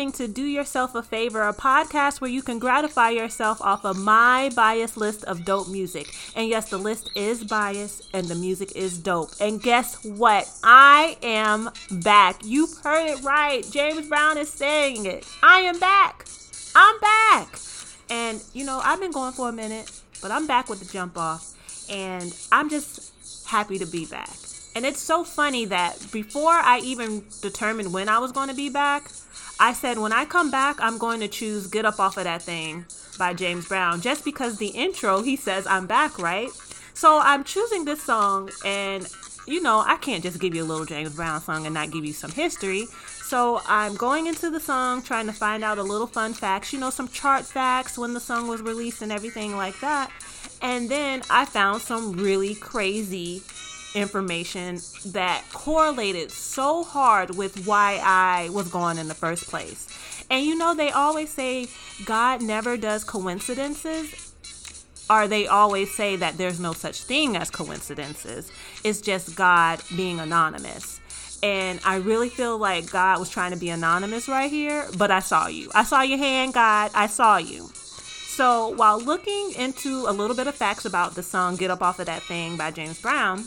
You listening to Do Yourself a Favor, a podcast where you can gratify yourself off of my biased list of dope music. And yes, the list is biased and the music is dope. And guess what? I am back. You've heard it right. James Brown is saying it. I am back. I'm back. And, you know, I've been going for a minute, but I'm back with the jump off. And I'm just happy to be back. And it's so funny that before I even determined when I was going to be back, I said, when I come back, I'm going to choose Get Up Off of That Thing by James Brown, just because the intro, he says, I'm back, right? So I'm choosing this song, and you know, I can't just give you a little James Brown song and not give you some history. So I'm going into the song, trying to find out a little fun facts, you know, some chart facts when the song was released and everything like that. And then I found some really crazy information that correlated so hard with why I was gone in the first place. And you know, they always say God never does coincidences. Or they always say that there's no such thing as coincidences. It's just God being anonymous. And I really feel like God was trying to be anonymous right here, but I saw you. I saw your hand, God. I saw you. So while looking into a little bit of facts about the song Get Up Off of That Thing by James Brown,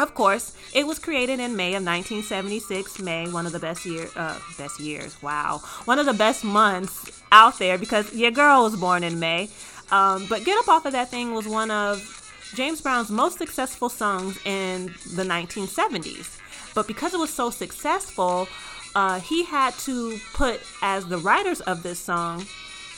of course, it was created in May of 1976. May, one of the best year, uh, best years. Wow, one of the best months out there because your girl was born in May. Um, but "Get Up Off of That Thing" was one of James Brown's most successful songs in the 1970s. But because it was so successful, uh, he had to put as the writers of this song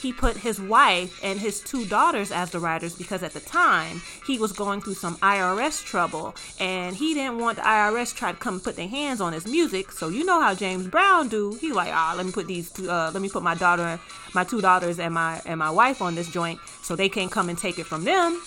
he put his wife and his two daughters as the writers because at the time he was going through some IRS trouble and he didn't want the IRS try to come put their hands on his music. So you know how James Brown do. He like, ah, let me put these, two, uh, let me put my daughter, my two daughters and my and my wife on this joint so they can't come and take it from them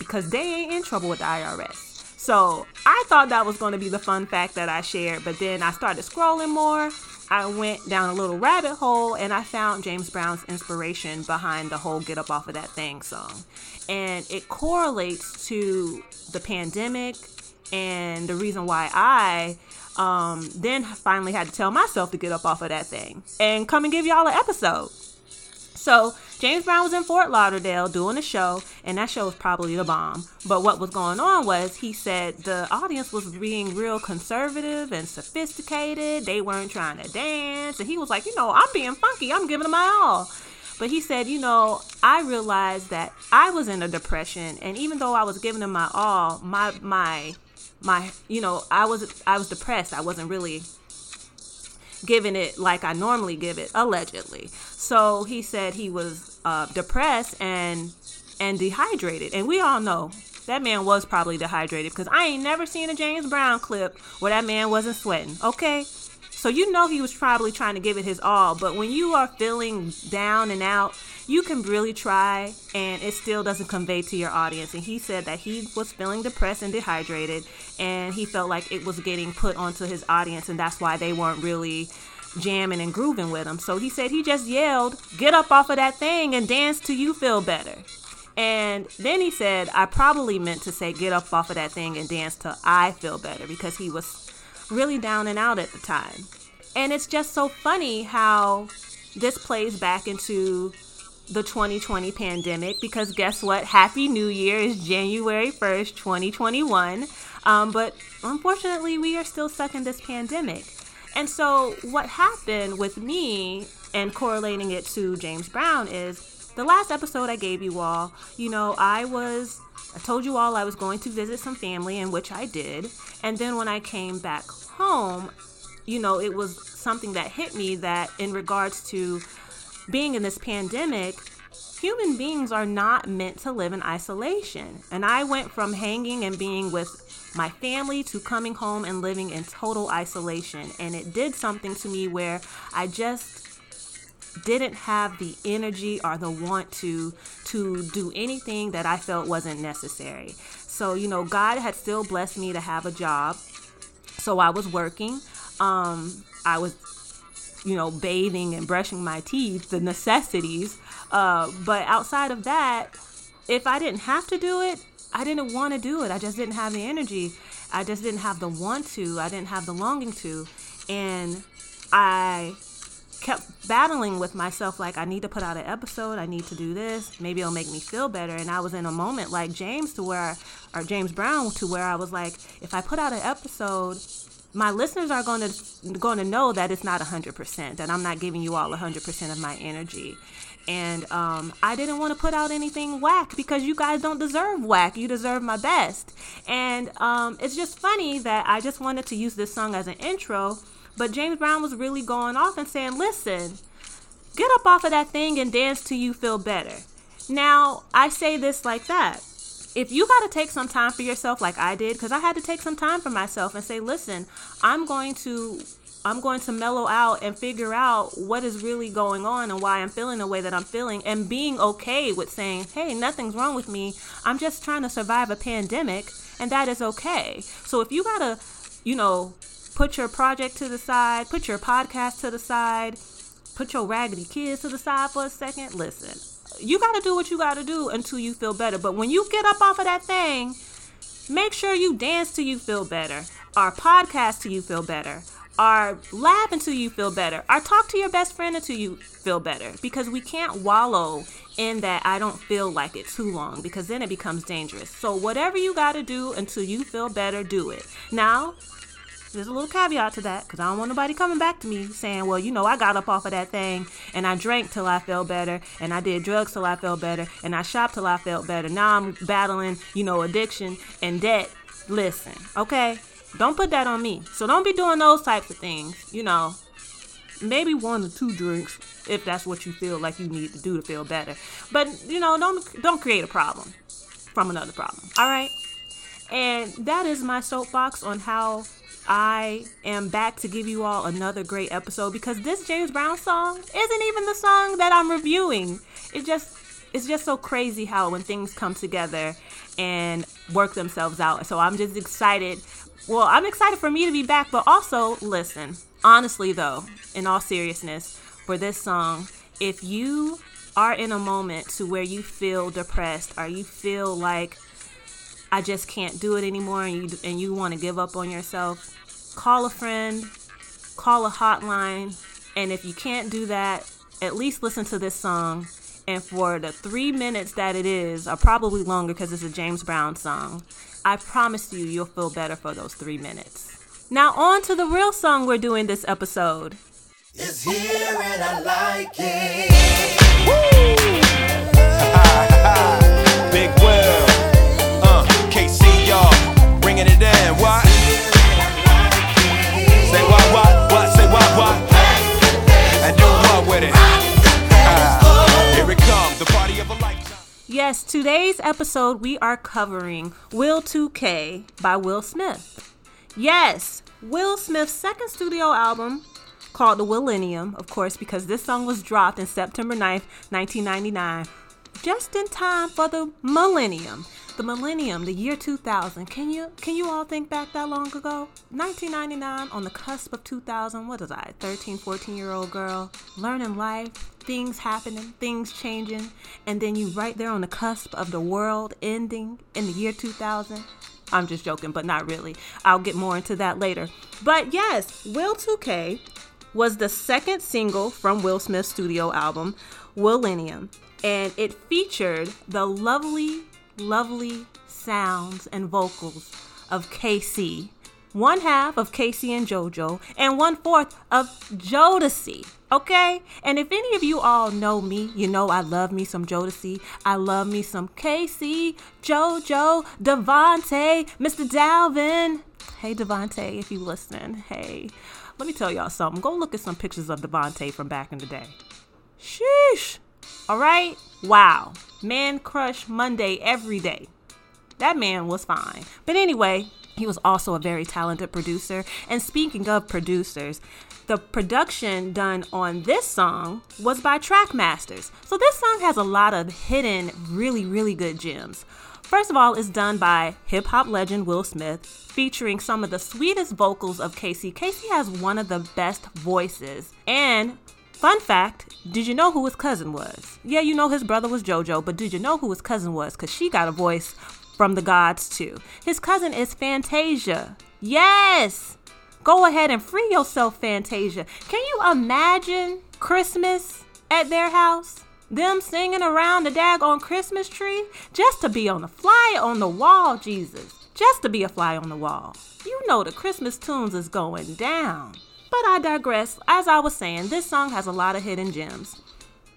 because they ain't in trouble with the IRS. So I thought that was going to be the fun fact that I shared, but then I started scrolling more I went down a little rabbit hole and I found James Brown's inspiration behind the whole Get Up Off of That Thing song. And it correlates to the pandemic and the reason why I um, then finally had to tell myself to get up off of that thing and come and give y'all an episode. So James Brown was in Fort Lauderdale doing a show, and that show was probably the bomb. But what was going on was he said the audience was being real conservative and sophisticated. They weren't trying to dance. And he was like, you know, I'm being funky, I'm giving them my all. But he said, you know, I realized that I was in a depression, and even though I was giving them my all, my my my, you know, I was I was depressed. I wasn't really giving it like I normally give it, allegedly. So he said he was uh, depressed and and dehydrated, and we all know that man was probably dehydrated because I ain't never seen a James Brown clip where that man wasn't sweating. Okay. So you know he was probably trying to give it his all, but when you are feeling down and out, you can really try and it still doesn't convey to your audience. And he said that he was feeling depressed and dehydrated and he felt like it was getting put onto his audience and that's why they weren't really jamming and grooving with him. So he said he just yelled, "Get up off of that thing and dance till you feel better." And then he said, I probably meant to say, get up off of that thing and dance till I feel better because he was really down and out at the time. And it's just so funny how this plays back into the 2020 pandemic because guess what? Happy New Year is January 1st, 2021. Um, but unfortunately, we are still stuck in this pandemic. And so, what happened with me and correlating it to James Brown is the last episode I gave you all, you know, I was I told you all I was going to visit some family, in which I did. And then when I came back home, you know, it was something that hit me that in regards to being in this pandemic, human beings are not meant to live in isolation. And I went from hanging and being with my family to coming home and living in total isolation. And it did something to me where I just didn't have the energy or the want to to do anything that I felt wasn't necessary. So, you know, God had still blessed me to have a job. So I was working. Um, I was, you know, bathing and brushing my teeth, the necessities. Uh, but outside of that, if I didn't have to do it, I didn't want to do it. I just didn't have the energy. I just didn't have the want to. I didn't have the longing to. And I kept battling with myself like I need to put out an episode, I need to do this, maybe it'll make me feel better. And I was in a moment like James to where or James Brown to where I was like, if I put out an episode, my listeners are going to going to know that it's not 100%, that I'm not giving you all 100% of my energy. And um, I didn't want to put out anything whack because you guys don't deserve whack. You deserve my best. And um, it's just funny that I just wanted to use this song as an intro but James Brown was really going off and saying, listen, get up off of that thing and dance till you feel better. Now, I say this like that. If you got to take some time for yourself, like I did, because I had to take some time for myself and say, listen, I'm going to I'm going to mellow out and figure out what is really going on and why I'm feeling the way that I'm feeling and being okay with saying, hey, nothing's wrong with me. I'm just trying to survive a pandemic and that is okay. So if you got to, you know, put your project to the side, put your podcast to the side, put your raggedy kids to the side for a second. Listen, you got to do what you got to do until you feel better. But when you get up off of that thing, make sure you dance till you feel better, or podcast till you feel better, or laugh until you feel better, or talk to your best friend until you feel better. Because we can't wallow in that I don't feel like it too long because then it becomes dangerous. So, whatever you got to do until you feel better, do it. Now, there's a little caveat to that because I don't want nobody coming back to me saying, well, you know, I got up off of that thing and I drank till I felt better and I did drugs till I felt better and I shopped till I felt better. Now I'm battling, you know, addiction and debt. Listen, okay? Don't put that on me. So don't be doing those types of things, you know. Maybe one or two drinks if that's what you feel like you need to do to feel better. But, you know, don't don't create a problem from another problem. All right? And that is my soapbox on how I am back to give you all another great episode because this James Brown song isn't even the song that I'm reviewing. It just it's just so crazy how when things come together and work themselves out. So I'm just excited. Well, I'm excited for me to be back, but also listen. Honestly though, in all seriousness, for this song, if you are in a moment to where you feel depressed or you feel like I just can't do it anymore and you and you want to give up on yourself, call a friend, call a hotline, and if you can't do that, at least listen to this song. And for the three minutes that it is, or probably longer because it's a James Brown song, I promise you, you'll feel better for those three minutes. Now, on to the real song we're doing this episode. It's here and I like it. Big Will, uh, K-Ci, y'all, bringing it in. Why? Yes, today's episode we are covering Will 2K by Will Smith. Yes, Will Smith's second studio album called The Willennium, of course, because this song was dropped in September 9th, 1999, just in time for the millennium the millennium, the year 2000. Can you can you all think back that long ago? 1999 on the cusp of 2000. What is I? 13, 14 year old girl learning life, things happening, things changing, and then you right there on the cusp of the world ending in the year 2000. I'm just joking, but not really. I'll get more into that later. But yes, Will 2K was the second single from Will Smith's studio album, Willennium, and it featured the lovely lovely sounds and vocals of K-Ci, one half of K-Ci and JoJo, and one fourth of Jodeci. Okay? And if any of you all know me, you know I love me some Jodeci. I love me some K-Ci, JoJo, DeVante, Mr. Dalvin. Hey, DeVante, if you listening, hey. Let me tell y'all something. Go look at some pictures of DeVante from back in the day. Sheesh. All right? Wow. Man crush Monday every day. That man was fine. But anyway, he was also a very talented producer. And speaking of producers, the production done on this song was by Trackmasters. So this song has a lot of hidden, really, really good gems. First of all, it's done by hip hop legend Will Smith, featuring some of the sweetest vocals of K-Ci. K-Ci has one of the best voices. And Fun fact did you know who his cousin was? Yeah, you know his brother was JoJo, but did you know who his cousin was? Because she got a voice from the gods too. His cousin is Fantasia. Yes! Go ahead and free yourself, Fantasia. Can you imagine Christmas at their house? Them singing around the daggone Christmas tree just to be on the fly on the wall, Jesus. Just to be a fly on the wall. You know the Christmas tunes is going down. But I digress. As I was saying, this song has a lot of hidden gems.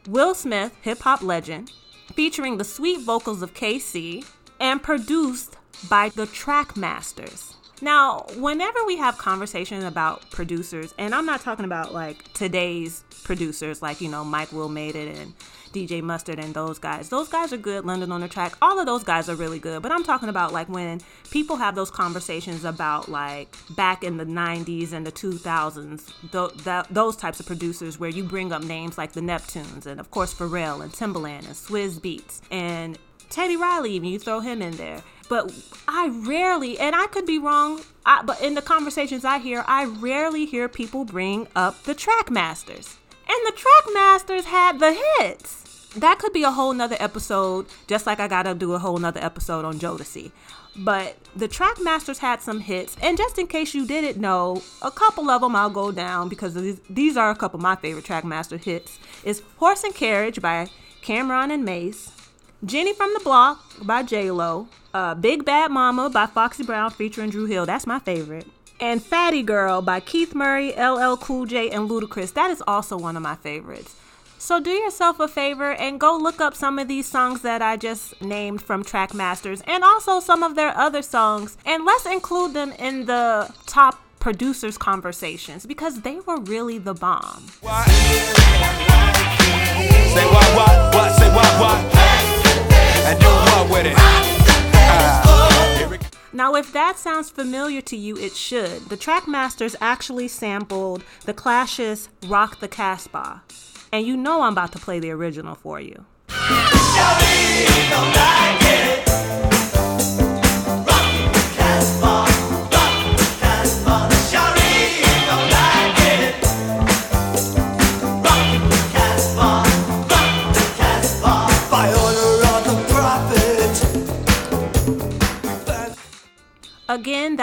Will Smith, hip hop legend, featuring the sweet vocals of K-Ci, and produced by the Trackmasters. Now, whenever we have conversations about producers, and I'm not talking about like today's producers, like, you know, Mike Will made it and DJ Mustard and those guys. Those guys are good. London on the track. All of those guys are really good. But I'm talking about like when people have those conversations about like back in the 90s and the 2000s, th- th- those types of producers where you bring up names like the Neptunes and of course Pharrell and Timbaland and Swizz Beatz and Teddy Riley, even you throw him in there. But I rarely, and I could be wrong, I, but in the conversations I hear, I rarely hear people bring up the Trackmasters. And the Trackmasters had the hits. That could be a whole nother episode, just like I gotta do a whole nother episode on Jodeci. But the Trackmasters had some hits, and just in case you didn't know, a couple of them I'll go down because these, these are a couple of my favorite Trackmaster hits. Is Horse and Carriage by Cam'ron and Mase, Jenny from the Block by J Lo, uh, Big Bad Mama by Foxy Brown featuring Dru Hill. That's my favorite. And Fatty Girl by Keith Murray, LL Cool J, and Ludacris. That is also one of my favorites. So do yourself a favor and go look up some of these songs that I just named from Trackmasters and also some of their other songs and let's include them in the top producers conversations because they were really the bomb. Say say? And do what with it? Ah, Now, if that sounds familiar to you, it should. The Trackmasters actually sampled The Clash's Rock the Casbah. And you know I'm about to play the original for you.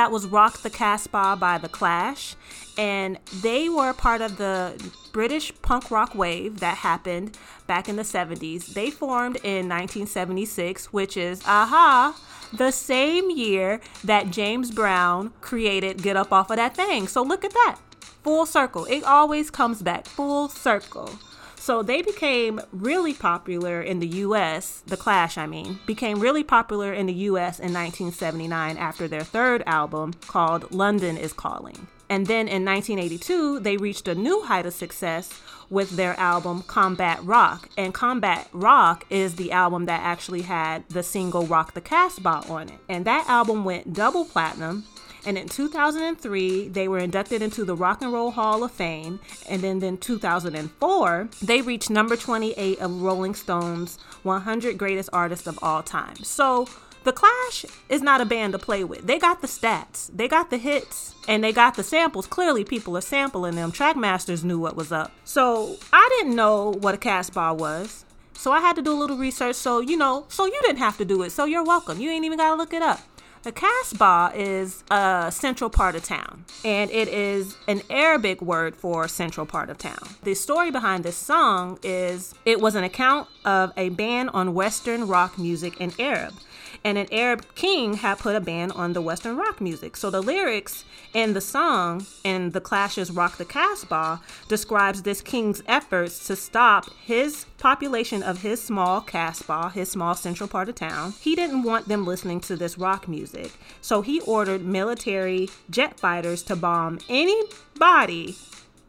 That was Rock the Casbah by The Clash. And they were part of the British punk rock wave that happened back in the 70s. They formed in 1976, which is, aha, the same year that James Brown created Get Up Off of That Thing. So look at that. Full circle. It always comes back. Full circle. So they became really popular in the US, The Clash, I mean, became really popular in the US in 1979 after their third album called London is Calling. And then in 1982, they reached a new height of success with their album Combat Rock. And Combat Rock is the album that actually had the single Rock the Casbah on it. And that album went double platinum and in 2003, they were inducted into the Rock and Roll Hall of Fame. And then in 2004, they reached number 28 of Rolling Stone's 100 Greatest Artists of All Time. So The Clash is not a band to play with. They got the stats, they got the hits, and they got the samples. Clearly, people are sampling them. Trackmasters knew what was up. So I didn't know what a Casbah was. So I had to do a little research. So, you know, so you didn't have to do it. So you're welcome. You ain't even got to look it up. The Kasbah is a central part of town, and it is an Arabic word for central part of town. The story behind this song is it was an account of a ban on Western rock music in Arab. And an Arab king had put a ban on the Western rock music. So the lyrics in the song in The Clash's Rock the Casbah describes this king's efforts to stop his population of his small Casbah, his small central part of town. He didn't want them listening to this rock music. So he ordered military jet fighters to bomb anybody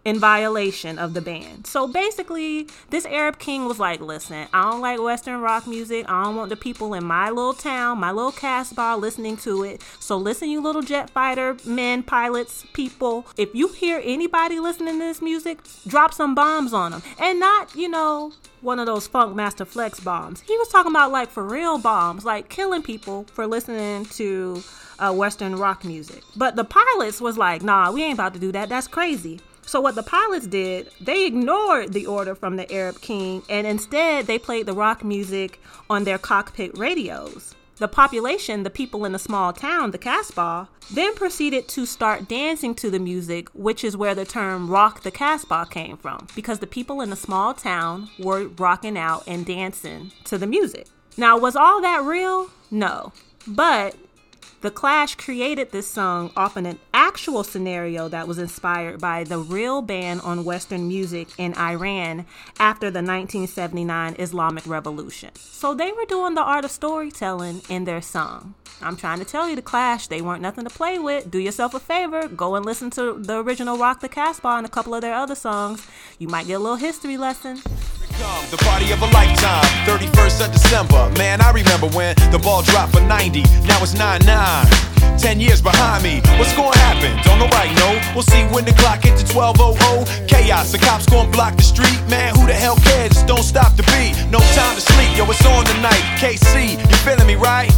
in violation of the ban. So basically, this Arab king was like, listen, I don't like Western rock music. I don't want the people in my little town, my little Casbah listening to it. So listen, you little jet fighter men, pilots, people. If you hear anybody listening to this music, drop some bombs on them. And not, you know, one of those Funkmaster Flex bombs. He was talking about like for real bombs, like killing people for listening to uh, Western rock music. But the pilots was like, nah, we ain't about to do that. That's crazy. So what the pilots did, they ignored the order from the Arab king and instead they played the rock music on their cockpit radios. The population, the people in the small town, the Casbah, then proceeded to start dancing to the music, which is where the term rock the Casbah came from, because the people in the small town were rocking out and dancing to the music. Now, was all that real? No. But the Clash created this song off an actual scenario that was inspired by the real ban on Western music in Iran after the 1979 Islamic Revolution. So they were doing the art of storytelling in their song. I'm trying to tell you, the Clash, they weren't nothing to play with. Do yourself a favor, go and listen to the original Rock the Casbah and a couple of their other songs. You might get a little history lesson. Come, the party of a lifetime, 31st of December. Man, I remember when the ball dropped for 90. Now it's 9 9. 10 years behind me. What's gonna happen? Don't nobody know. We'll see when the clock hits the 1200. Chaos, the cops gonna block the street. Man, who the hell cares? Just don't stop the beat. No time to sleep. Yo, it's on tonight. K-Ci, you feeling me, right?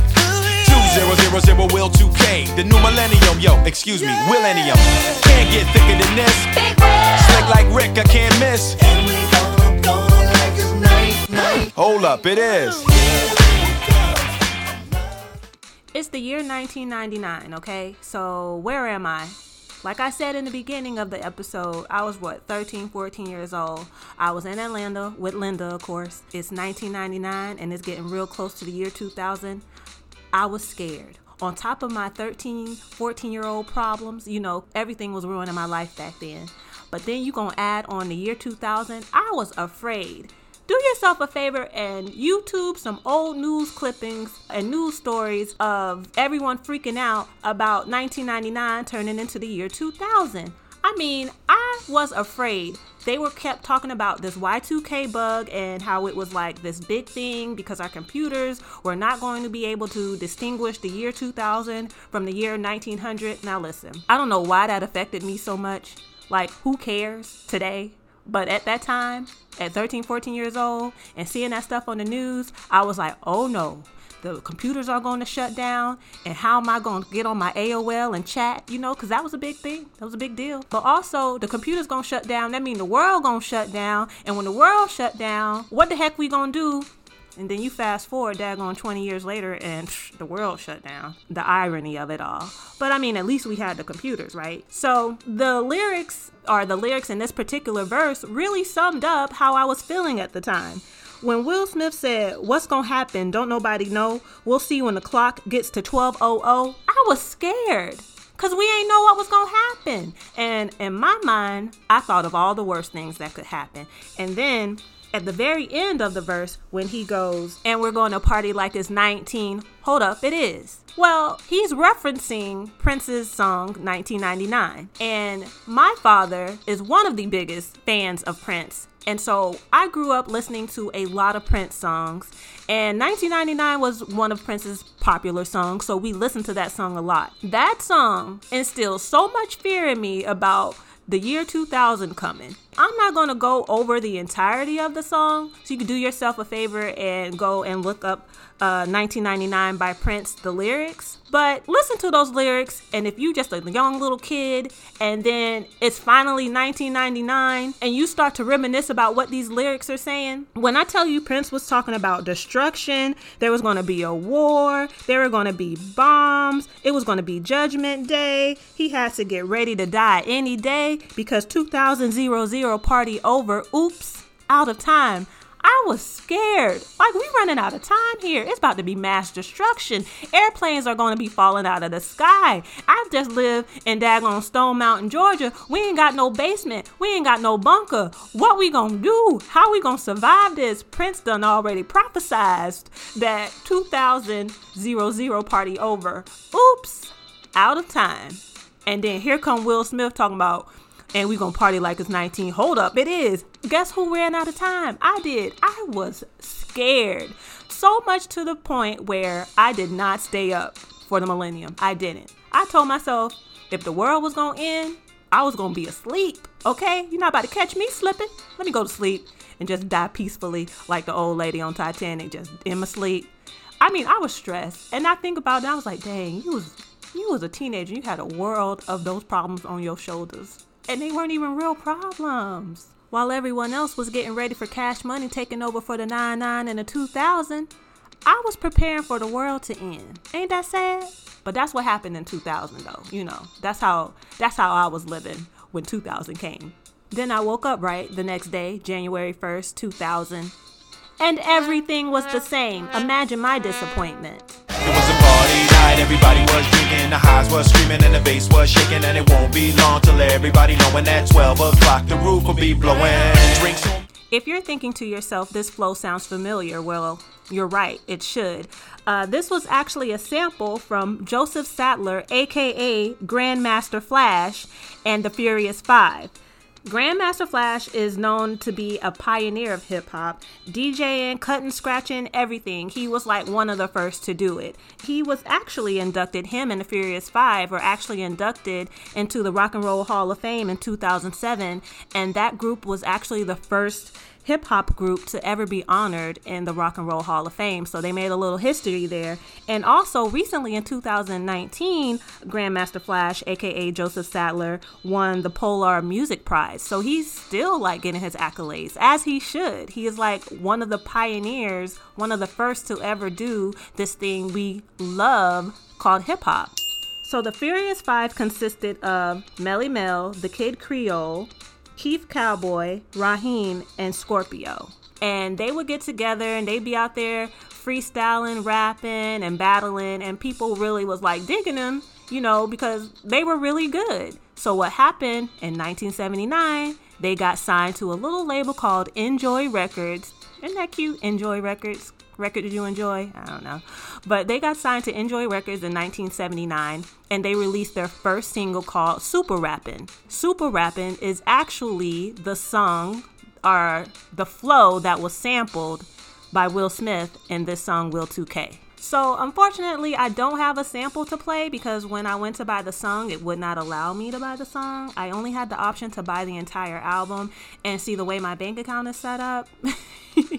2000 will 2K. The new millennium, yo, excuse me, millennium. Can't get thicker than this. Slick like Rick, I can't miss. Hold up, it is. It's the year 1999, okay? So, where am I? Like I said in the beginning of the episode, I was what, 13, 14 years old. I was in Atlanta with Linda, of course. It's 1999 and it's getting real close to the year 2000. I was scared. On top of my 13, 14 year old problems, you know, everything was ruining my life back then. But then you gonna add on the year 2000, I was afraid. Do yourself a favor and YouTube some old news clippings and news stories of everyone freaking out about 1999 turning into the year 2000. I mean, I was afraid. They were kept talking about this Y2K bug and how it was like this big thing because our computers were not going to be able to distinguish the year 2000 from the year 1900. Now, listen, I don't know why that affected me so much. Like, who cares today? But at that time, at 13, 14 years old, and seeing that stuff on the news, I was like, oh no, the computers are going to shut down. And how am I going to get on my AOL and chat? You know, because that was a big thing. That was a big deal. But also, the computer's going to shut down. That means the world going to shut down. And when the world shut down, what the heck we going to do? And then you fast forward, daggone 20 years later, and psh, the world shut down. The irony of it all. But I mean, at least we had the computers, right? So the lyrics, or the lyrics in this particular verse, really summed up how I was feeling at the time. When Will Smith said, What's gonna happen? Don't nobody know. We'll see when the clock gets to 1200. I was scared. Cause we ain't know what was gonna happen. And in my mind, I thought of all the worst things that could happen. And then at the very end of the verse, when he goes, and we're going to party like it's 19, hold up, it is. Well, he's referencing Prince's song 1999. And my father is one of the biggest fans of Prince. And so I grew up listening to a lot of Prince songs. And 1999 was one of Prince's popular songs. So we listened to that song a lot. That song instills so much fear in me about the year 2000 coming. I'm not going to go over the entirety of the song, so you can do yourself a favor and go and look up uh, 1999 by Prince, the lyrics. But listen to those lyrics, and if you just a young little kid, and then it's finally 1999, and you start to reminisce about what these lyrics are saying, when I tell you Prince was talking about destruction, there was going to be a war, there were going to be bombs, it was going to be Judgment Day, he had to get ready to die any day because 2000 party over. Oops, out of time. I was scared. Like, we running out of time here. It's about to be mass destruction. Airplanes are going to be falling out of the sky. I just live in daggone Stone Mountain, Georgia. We ain't got no basement. We ain't got no bunker. What we gonna do? How we gonna survive this? Prince done already prophesized that 2000 party over. Oops, out of time. And then here come Will Smith talking about and we gonna party like it's 19. Hold up, it is. Guess who ran out of time? I did. I was scared. So much to the point where I did not stay up for the millennium. I didn't. I told myself if the world was gonna end, I was gonna be asleep. Okay? You're not about to catch me slipping. Let me go to sleep and just die peacefully like the old lady on Titanic, just in my sleep. I mean, I was stressed. And I think about it, I was like, dang, you was you was a teenager. You had a world of those problems on your shoulders and they weren't even real problems. While everyone else was getting ready for cash money taking over for the 99 and the 2000, I was preparing for the world to end. Ain't that sad? But that's what happened in 2000 though. You know, that's how that's how I was living when 2000 came. Then I woke up right the next day, January 1st, 2000, and everything was the same. Imagine my disappointment. Night, everybody was drinking, the highs was screaming, and the bass was shaking, and it won't be long till everybody knowing that 12 o'clock the roof will be blowing. Drinks If you're thinking to yourself, this flow sounds familiar, well, you're right, it should. Uh, this was actually a sample from Joseph Saddler, aka Grandmaster Flash, and the Furious Five. Grandmaster Flash is known to be a pioneer of hip hop, DJing, cutting, scratching, everything. He was like one of the first to do it. He was actually inducted, him and the Furious Five were actually inducted into the Rock and Roll Hall of Fame in 2007, and that group was actually the first hip hop group to ever be honored in the Rock and Roll Hall of Fame. So they made a little history there. And also recently in 2019, Grandmaster Flash, aka Joseph Saddler, won the Polar Music Prize. So he's still like getting his accolades, as he should. He is like one of the pioneers, one of the first to ever do this thing we love called hip hop. So the Furious Five consisted of Melle Mel, the Kidd Creole, Keith Cowboy, Raheem, and Scorpio. And they would get together and they'd be out there freestyling, rapping, and battling, and people really was like digging them, you know, because they were really good. So what happened in 1979? They got signed to a little label called Enjoy Records. Isn't that cute? Enjoy Records. Record did you enjoy? I don't know. But they got signed to Enjoy Records in 1979 and they released their first single called Super Rappin'. Super Rappin' is actually the song or the flow that was sampled by Will Smith in this song Will 2K. So, unfortunately, I don't have a sample to play because when I went to buy the song, it would not allow me to buy the song. I only had the option to buy the entire album and see the way my bank account is set up.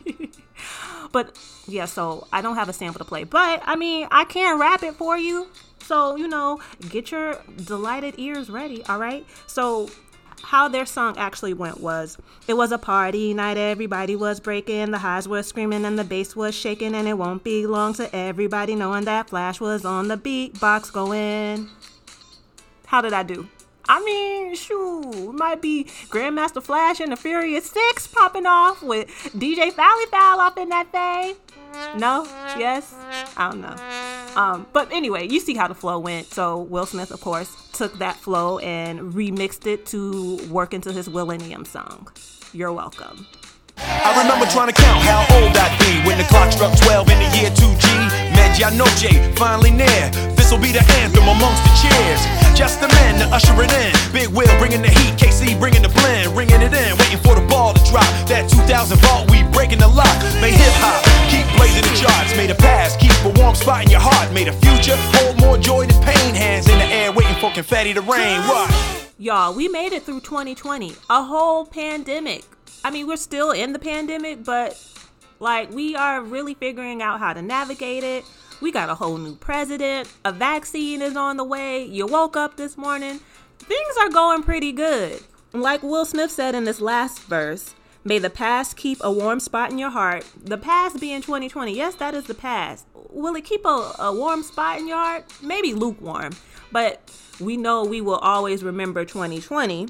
but yeah, so I don't have a sample to play. But I mean, I can rap it for you. So, you know, get your delighted ears ready, all right? So, how their song actually went was it was a party night everybody was breaking the highs were screaming and the bass was shaking and it won't be long to everybody knowing that flash was on the beat box going how did i do I mean, shoo, might be Grandmaster Flash and the Furious Six popping off with DJ Fally Foul up in that thing. No? Yes? I don't know. Um, but anyway, you see how the flow went. So Will Smith, of course, took that flow and remixed it to work into his Willennium song. You're welcome. I remember trying to count how old I'd be when the clock struck 12 in the year 2G. Medianoche, finally near. This'll be the anthem amongst the cheers. Just the men to usher it in. Big Will bringing the heat, K-Ci bringing the blend, ringing it in, waiting for the ball to drop. That 2000 vault, we breaking the lock. Made hip hop, keep blazing the charts. Made a past, keep a warm spot in your heart. Made a future, hold more joy than pain. Hands in the air, waiting for confetti to rain. What? Y'all, we made it through 2020, a whole pandemic. I mean, we're still in the pandemic, but like we are really figuring out how to navigate it. We got a whole new president, a vaccine is on the way. You woke up this morning, things are going pretty good. Like Will Smith said in this last verse, may the past keep a warm spot in your heart. The past being 2020. Yes, that is the past. Will it keep a, a warm spot in your heart? Maybe lukewarm. But we know we will always remember 2020.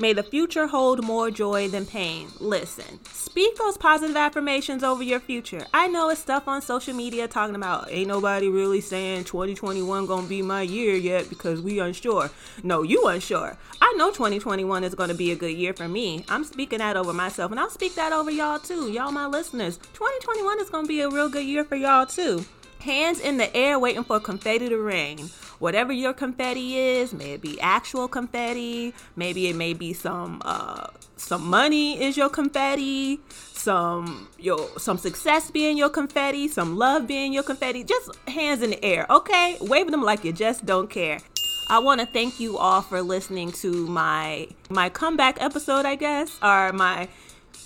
May the future hold more joy than pain. Listen, speak those positive affirmations over your future. I know it's stuff on social media talking about ain't nobody really saying 2021 gonna be my year yet because we unsure. No, you unsure. I know 2021 is gonna be a good year for me. I'm speaking that over myself and I'll speak that over y'all too. Y'all my listeners. 2021 is gonna be a real good year for y'all too. Hands in the air waiting for confetti to rain whatever your confetti is may it be actual confetti maybe it may be some uh some money is your confetti some your some success being your confetti some love being your confetti just hands in the air okay waving them like you just don't care I want to thank you all for listening to my my comeback episode, I guess, or my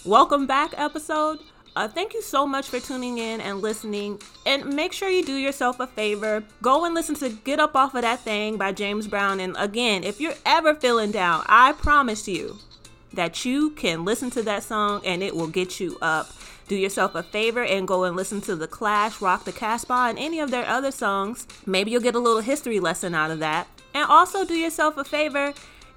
welcome back episode. Uh, thank you so much for tuning in and listening. And make sure you do yourself a favor. Go and listen to Get Up Off of That Thing by James Brown. And again, if you're ever feeling down, I promise you, that you can listen to that song and it will get you up. Do yourself a favor and go and listen to The Clash, Rock the Casbah, and any of their other songs. Maybe you'll get a little history lesson out of that. And also do yourself a favor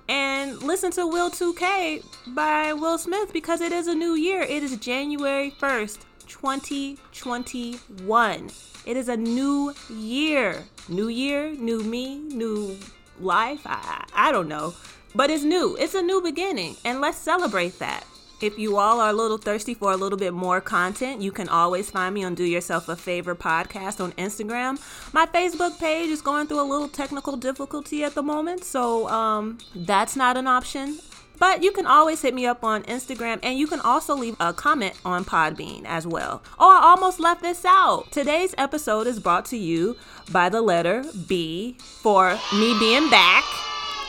and listen to Will 2K by Will Smith because it is a new year. It is January 1st, 2021. It is a new year. New year, new me, new life. I, I don't know. But it's new. It's a new beginning. And let's celebrate that. If you all are a little thirsty for a little bit more content, you can always find me on Do Yourself a Favor podcast on Instagram. My Facebook page is going through a little technical difficulty at the moment, so um, that's not an option. But you can always hit me up on Instagram and you can also leave a comment on Podbean as well. Oh, I almost left this out. Today's episode is brought to you by the letter B for me being back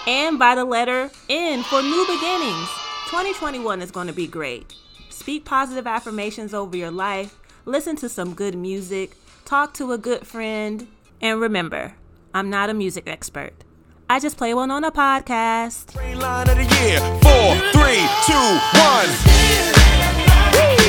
and by the letter N for new beginnings. 2021 is going to be great. Speak positive affirmations over your life, listen to some good music, talk to a good friend, and remember, I'm not a music expert. I just play one on a podcast. Line of the year. Four, three, two, one. Woo!